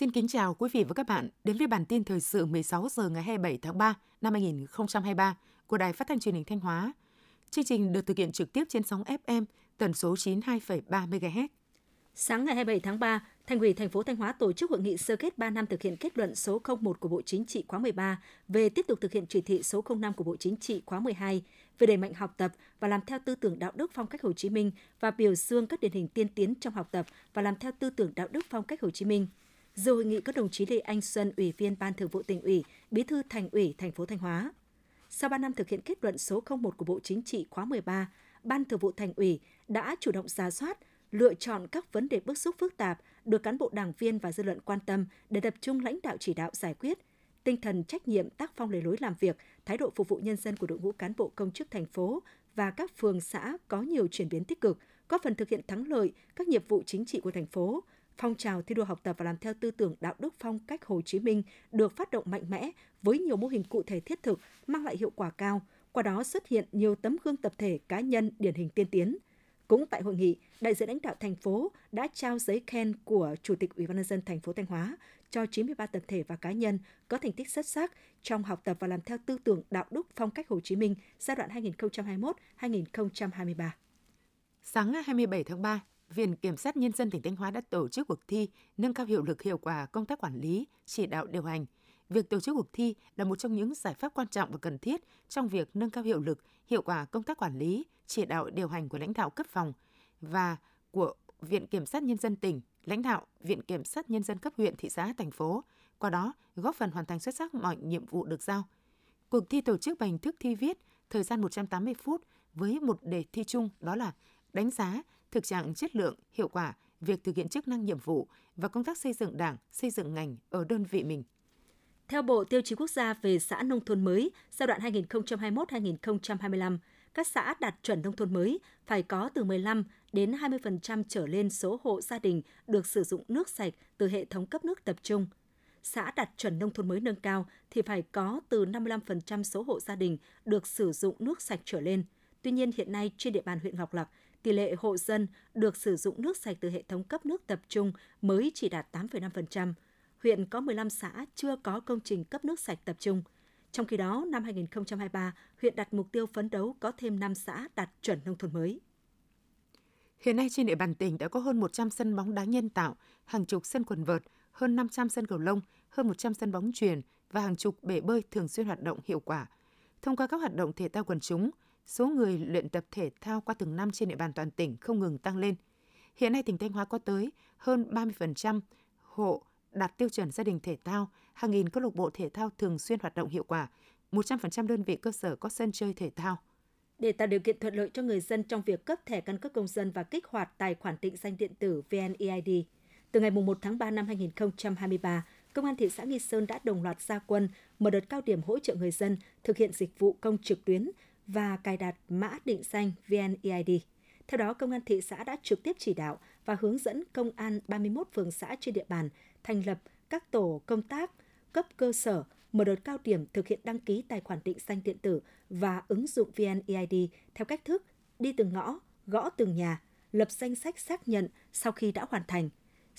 Xin kính chào quý vị và các bạn đến với bản tin thời sự 16 giờ ngày 27 tháng 3 năm 2023 của Đài Phát thanh Truyền hình Thanh Hóa. Chương trình được thực hiện trực tiếp trên sóng FM tần số 92,3 MHz. Sáng ngày 27 tháng 3, Thành ủy thành phố Thanh Hóa tổ chức hội nghị sơ kết 3 năm thực hiện kết luận số 01 của Bộ Chính trị khóa 13 về tiếp tục thực hiện chỉ thị số 05 của Bộ Chính trị khóa 12 về đẩy mạnh học tập và làm theo tư tưởng đạo đức phong cách Hồ Chí Minh và biểu dương các điển hình tiên tiến trong học tập và làm theo tư tưởng đạo đức phong cách Hồ Chí Minh. Dự hội nghị có đồng chí Lê Anh Xuân, Ủy viên Ban Thường vụ tỉnh ủy, Bí thư Thành ủy thành phố Thanh Hóa. Sau 3 năm thực hiện kết luận số 01 của Bộ Chính trị khóa 13, Ban Thường vụ Thành ủy đã chủ động ra soát, lựa chọn các vấn đề bức xúc phức tạp được cán bộ đảng viên và dư luận quan tâm để tập trung lãnh đạo chỉ đạo giải quyết. Tinh thần trách nhiệm, tác phong lề lối làm việc, thái độ phục vụ nhân dân của đội ngũ cán bộ công chức thành phố và các phường xã có nhiều chuyển biến tích cực, góp phần thực hiện thắng lợi các nhiệm vụ chính trị của thành phố, phong trào thi đua học tập và làm theo tư tưởng đạo đức phong cách Hồ Chí Minh được phát động mạnh mẽ với nhiều mô hình cụ thể thiết thực, mang lại hiệu quả cao, qua đó xuất hiện nhiều tấm gương tập thể cá nhân điển hình tiên tiến. Cũng tại hội nghị, đại diện lãnh đạo thành phố đã trao giấy khen của Chủ tịch Ủy ban nhân dân thành phố Thanh Hóa cho 93 tập thể và cá nhân có thành tích xuất sắc trong học tập và làm theo tư tưởng đạo đức phong cách Hồ Chí Minh giai đoạn 2021-2023. Sáng ngày 27 tháng 3, Viện Kiểm sát Nhân dân tỉnh Thanh Hóa đã tổ chức cuộc thi nâng cao hiệu lực hiệu quả công tác quản lý, chỉ đạo điều hành. Việc tổ chức cuộc thi là một trong những giải pháp quan trọng và cần thiết trong việc nâng cao hiệu lực, hiệu quả công tác quản lý, chỉ đạo điều hành của lãnh đạo cấp phòng và của Viện Kiểm sát Nhân dân tỉnh, lãnh đạo Viện Kiểm sát Nhân dân cấp huyện, thị xã, thành phố, qua đó góp phần hoàn thành xuất sắc mọi nhiệm vụ được giao. Cuộc thi tổ chức bằng hình thức thi viết, thời gian 180 phút với một đề thi chung đó là đánh giá thực trạng chất lượng, hiệu quả việc thực hiện chức năng nhiệm vụ và công tác xây dựng Đảng, xây dựng ngành ở đơn vị mình. Theo Bộ Tiêu chí Quốc gia về xã nông thôn mới giai đoạn 2021-2025, các xã đạt chuẩn nông thôn mới phải có từ 15 đến 20% trở lên số hộ gia đình được sử dụng nước sạch từ hệ thống cấp nước tập trung. Xã đạt chuẩn nông thôn mới nâng cao thì phải có từ 55% số hộ gia đình được sử dụng nước sạch trở lên. Tuy nhiên hiện nay trên địa bàn huyện Ngọc Lặc, tỷ lệ hộ dân được sử dụng nước sạch từ hệ thống cấp nước tập trung mới chỉ đạt 8,5%. Huyện có 15 xã chưa có công trình cấp nước sạch tập trung. Trong khi đó, năm 2023, huyện đặt mục tiêu phấn đấu có thêm 5 xã đạt chuẩn nông thôn mới. Hiện nay trên địa bàn tỉnh đã có hơn 100 sân bóng đá nhân tạo, hàng chục sân quần vợt, hơn 500 sân cầu lông, hơn 100 sân bóng truyền và hàng chục bể bơi thường xuyên hoạt động hiệu quả. Thông qua các hoạt động thể thao quần chúng, số người luyện tập thể thao qua từng năm trên địa bàn toàn tỉnh không ngừng tăng lên. Hiện nay tỉnh Thanh Hóa có tới hơn 30% hộ đạt tiêu chuẩn gia đình thể thao, hàng nghìn câu lạc bộ thể thao thường xuyên hoạt động hiệu quả, 100% đơn vị cơ sở có sân chơi thể thao. Để tạo điều kiện thuận lợi cho người dân trong việc cấp thẻ căn cước công dân và kích hoạt tài khoản định danh điện tử VNeID, từ ngày 1 tháng 3 năm 2023, Công an thị xã Nghi Sơn đã đồng loạt gia quân mở đợt cao điểm hỗ trợ người dân thực hiện dịch vụ công trực tuyến và cài đặt mã định danh VNeID. Theo đó, Công an thị xã đã trực tiếp chỉ đạo và hướng dẫn công an 31 phường xã trên địa bàn thành lập các tổ công tác cấp cơ sở mở đợt cao điểm thực hiện đăng ký tài khoản định danh điện tử và ứng dụng VNeID theo cách thức đi từng ngõ, gõ từng nhà, lập danh sách xác nhận sau khi đã hoàn thành.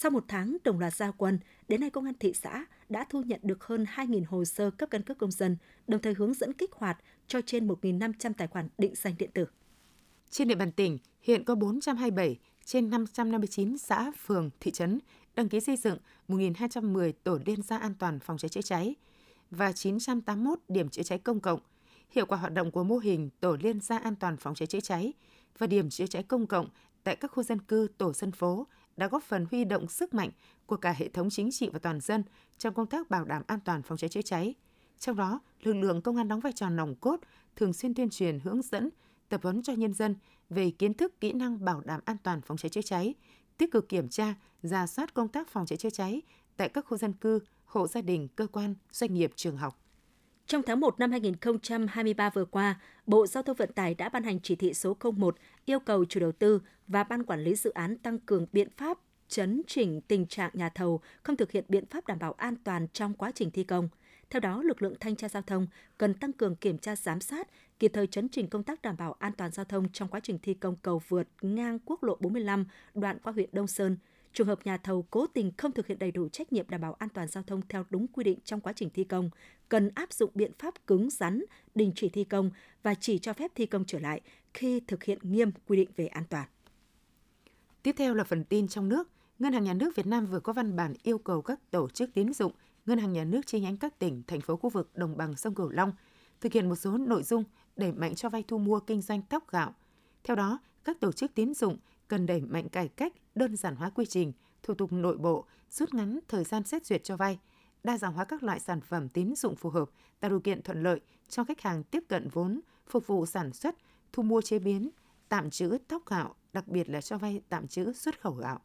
Sau một tháng đồng loạt gia quân, đến nay Công an thị xã đã thu nhận được hơn 2.000 hồ sơ cấp căn cước công dân, đồng thời hướng dẫn kích hoạt cho trên 1.500 tài khoản định danh điện tử. Trên địa bàn tỉnh, hiện có 427 trên 559 xã, phường, thị trấn đăng ký xây dựng 1.210 tổ liên gia an toàn phòng cháy chữa cháy và 981 điểm chữa cháy công cộng. Hiệu quả hoạt động của mô hình tổ liên gia an toàn phòng cháy chữa cháy và điểm chữa cháy công cộng tại các khu dân cư, tổ dân phố đã góp phần huy động sức mạnh của cả hệ thống chính trị và toàn dân trong công tác bảo đảm an toàn phòng cháy chữa cháy. Trong đó, lực lượng công an đóng vai trò nòng cốt, thường xuyên tuyên truyền, hướng dẫn, tập huấn cho nhân dân về kiến thức, kỹ năng bảo đảm an toàn phòng cháy chữa cháy, tích cực kiểm tra, ra soát công tác phòng cháy chữa cháy tại các khu dân cư, hộ gia đình, cơ quan, doanh nghiệp, trường học. Trong tháng 1 năm 2023 vừa qua, Bộ Giao thông Vận tải đã ban hành chỉ thị số 01 yêu cầu chủ đầu tư và ban quản lý dự án tăng cường biện pháp chấn chỉnh tình trạng nhà thầu không thực hiện biện pháp đảm bảo an toàn trong quá trình thi công. Theo đó, lực lượng thanh tra giao thông cần tăng cường kiểm tra giám sát, kịp thời chấn chỉnh công tác đảm bảo an toàn giao thông trong quá trình thi công cầu vượt ngang quốc lộ 45 đoạn qua huyện Đông Sơn, trường hợp nhà thầu cố tình không thực hiện đầy đủ trách nhiệm đảm bảo an toàn giao thông theo đúng quy định trong quá trình thi công, cần áp dụng biện pháp cứng rắn, đình chỉ thi công và chỉ cho phép thi công trở lại khi thực hiện nghiêm quy định về an toàn. Tiếp theo là phần tin trong nước. Ngân hàng Nhà nước Việt Nam vừa có văn bản yêu cầu các tổ chức tín dụng, ngân hàng nhà nước chi nhánh các tỉnh, thành phố khu vực đồng bằng sông Cửu Long thực hiện một số nội dung đẩy mạnh cho vay thu mua kinh doanh tóc gạo. Theo đó, các tổ chức tín dụng cần đẩy mạnh cải cách, đơn giản hóa quy trình, thủ tục nội bộ, rút ngắn thời gian xét duyệt cho vay, đa dạng hóa các loại sản phẩm tín dụng phù hợp, tạo điều kiện thuận lợi cho khách hàng tiếp cận vốn, phục vụ sản xuất, thu mua chế biến, tạm trữ thóc gạo, đặc biệt là cho vay tạm trữ xuất khẩu gạo.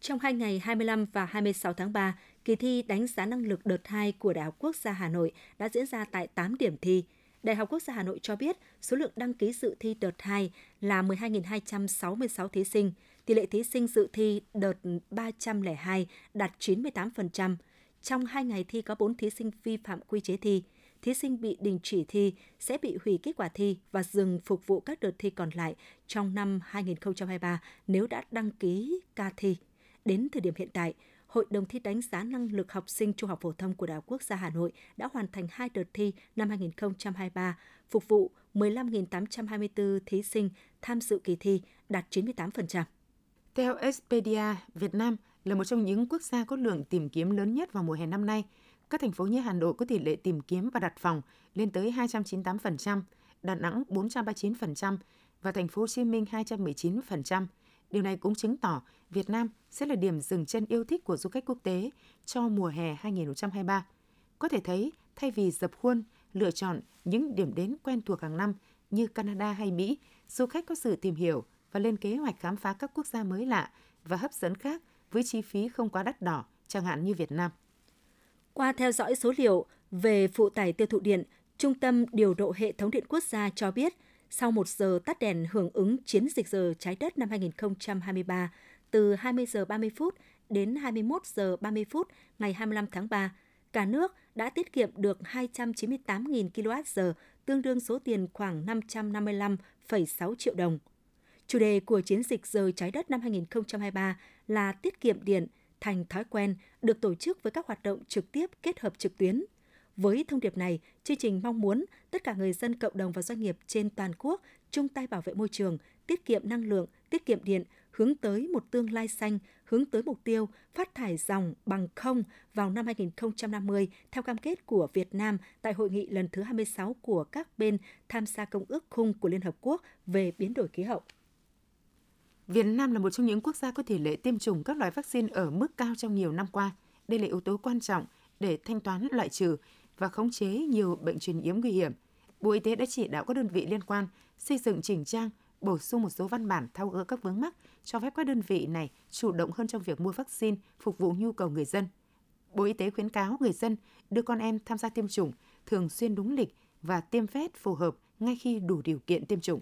Trong hai ngày 25 và 26 tháng 3, kỳ thi đánh giá năng lực đợt 2 của Đại học Quốc gia Hà Nội đã diễn ra tại 8 điểm thi. Đại học Quốc gia Hà Nội cho biết số lượng đăng ký dự thi đợt 2 là 12.266 thí sinh, tỷ lệ thí sinh dự thi đợt 302 đạt 98%. Trong hai ngày thi có 4 thí sinh vi phạm quy chế thi. Thí sinh bị đình chỉ thi sẽ bị hủy kết quả thi và dừng phục vụ các đợt thi còn lại trong năm 2023 nếu đã đăng ký ca thi. Đến thời điểm hiện tại, Hội đồng thi đánh giá năng lực học sinh trung học phổ thông của Đại học Quốc gia Hà Nội đã hoàn thành hai đợt thi năm 2023, phục vụ 15.824 thí sinh tham dự kỳ thi, đạt 98%. Theo Expedia, Việt Nam là một trong những quốc gia có lượng tìm kiếm lớn nhất vào mùa hè năm nay. Các thành phố như Hà Nội có tỷ lệ tìm kiếm và đặt phòng lên tới 298%, Đà Nẵng 439% và thành phố Hồ Chí Minh 219%. Điều này cũng chứng tỏ Việt Nam sẽ là điểm dừng chân yêu thích của du khách quốc tế cho mùa hè 2023. Có thể thấy, thay vì dập khuôn, lựa chọn những điểm đến quen thuộc hàng năm như Canada hay Mỹ, du khách có sự tìm hiểu và lên kế hoạch khám phá các quốc gia mới lạ và hấp dẫn khác với chi phí không quá đắt đỏ, chẳng hạn như Việt Nam. Qua theo dõi số liệu về phụ tải tiêu thụ điện, Trung tâm Điều độ Hệ thống Điện Quốc gia cho biết, sau một giờ tắt đèn hưởng ứng chiến dịch giờ trái đất năm 2023, từ 20 giờ 30 phút đến 21 giờ 30 phút ngày 25 tháng 3, cả nước đã tiết kiệm được 298.000 kWh, tương đương số tiền khoảng 555,6 triệu đồng. Chủ đề của chiến dịch giờ trái đất năm 2023 là tiết kiệm điện thành thói quen được tổ chức với các hoạt động trực tiếp kết hợp trực tuyến. Với thông điệp này, chương trình mong muốn tất cả người dân cộng đồng và doanh nghiệp trên toàn quốc chung tay bảo vệ môi trường, tiết kiệm năng lượng, tiết kiệm điện, hướng tới một tương lai xanh, hướng tới mục tiêu phát thải dòng bằng không vào năm 2050 theo cam kết của Việt Nam tại hội nghị lần thứ 26 của các bên tham gia Công ước Khung của Liên Hợp Quốc về biến đổi khí hậu. Việt Nam là một trong những quốc gia có tỷ lệ tiêm chủng các loại vaccine ở mức cao trong nhiều năm qua. Đây là yếu tố quan trọng để thanh toán loại trừ và khống chế nhiều bệnh truyền nhiễm nguy hiểm. Bộ Y tế đã chỉ đạo các đơn vị liên quan xây dựng chỉnh trang, bổ sung một số văn bản thao gỡ các vướng mắc, cho phép các đơn vị này chủ động hơn trong việc mua vaccine phục vụ nhu cầu người dân. Bộ Y tế khuyến cáo người dân đưa con em tham gia tiêm chủng thường xuyên đúng lịch và tiêm vét phù hợp ngay khi đủ điều kiện tiêm chủng.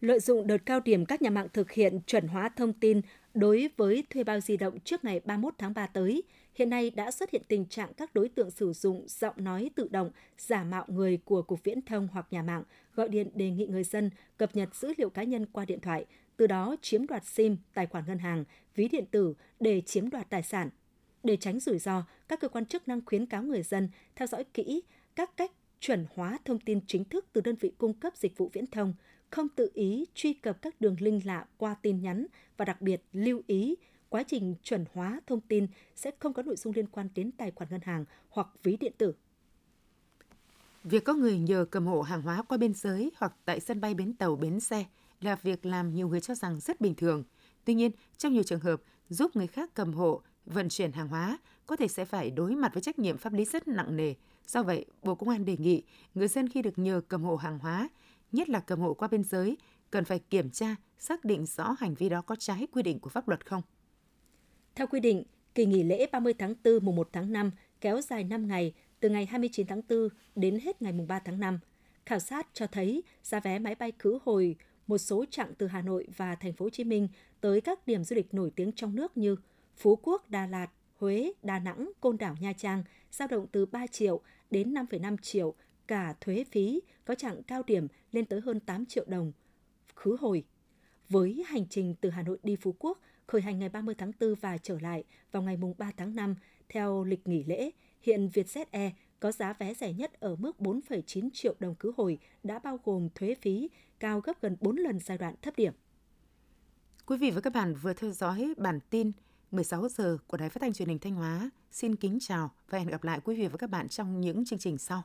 Lợi dụng đợt cao điểm các nhà mạng thực hiện chuẩn hóa thông tin đối với thuê bao di động trước ngày 31 tháng 3 tới, hiện nay đã xuất hiện tình trạng các đối tượng sử dụng giọng nói tự động, giả mạo người của Cục Viễn thông hoặc nhà mạng, gọi điện đề nghị người dân cập nhật dữ liệu cá nhân qua điện thoại, từ đó chiếm đoạt SIM, tài khoản ngân hàng, ví điện tử để chiếm đoạt tài sản. Để tránh rủi ro, các cơ quan chức năng khuyến cáo người dân theo dõi kỹ các cách chuẩn hóa thông tin chính thức từ đơn vị cung cấp dịch vụ viễn thông, không tự ý truy cập các đường link lạ qua tin nhắn và đặc biệt lưu ý quá trình chuẩn hóa thông tin sẽ không có nội dung liên quan đến tài khoản ngân hàng hoặc ví điện tử. Việc có người nhờ cầm hộ hàng hóa qua biên giới hoặc tại sân bay bến tàu bến xe là việc làm nhiều người cho rằng rất bình thường. Tuy nhiên, trong nhiều trường hợp, giúp người khác cầm hộ, vận chuyển hàng hóa có thể sẽ phải đối mặt với trách nhiệm pháp lý rất nặng nề. Do vậy, Bộ Công an đề nghị người dân khi được nhờ cầm hộ hàng hóa, nhất là cầm hộ qua biên giới, cần phải kiểm tra, xác định rõ hành vi đó có trái quy định của pháp luật không. Theo quy định, kỳ nghỉ lễ 30 tháng 4 mùng 1 tháng 5 kéo dài 5 ngày từ ngày 29 tháng 4 đến hết ngày mùng 3 tháng 5. Khảo sát cho thấy giá vé máy bay khứ hồi một số chặng từ Hà Nội và thành phố Hồ Chí Minh tới các điểm du lịch nổi tiếng trong nước như Phú Quốc, Đà Lạt, Huế, Đà Nẵng, Côn Đảo, Nha Trang dao động từ 3 triệu đến 5,5 triệu cả thuế phí, có chặng cao điểm lên tới hơn 8 triệu đồng khứ hồi. Với hành trình từ Hà Nội đi Phú Quốc, khởi hành ngày 30 tháng 4 và trở lại vào ngày mùng 3 tháng 5 theo lịch nghỉ lễ. Hiện Vietjet Air có giá vé rẻ nhất ở mức 4,9 triệu đồng cứ hồi đã bao gồm thuế phí, cao gấp gần 4 lần giai đoạn thấp điểm. Quý vị và các bạn vừa theo dõi bản tin 16 giờ của Đài Phát thanh Truyền hình Thanh Hóa. Xin kính chào và hẹn gặp lại quý vị và các bạn trong những chương trình sau.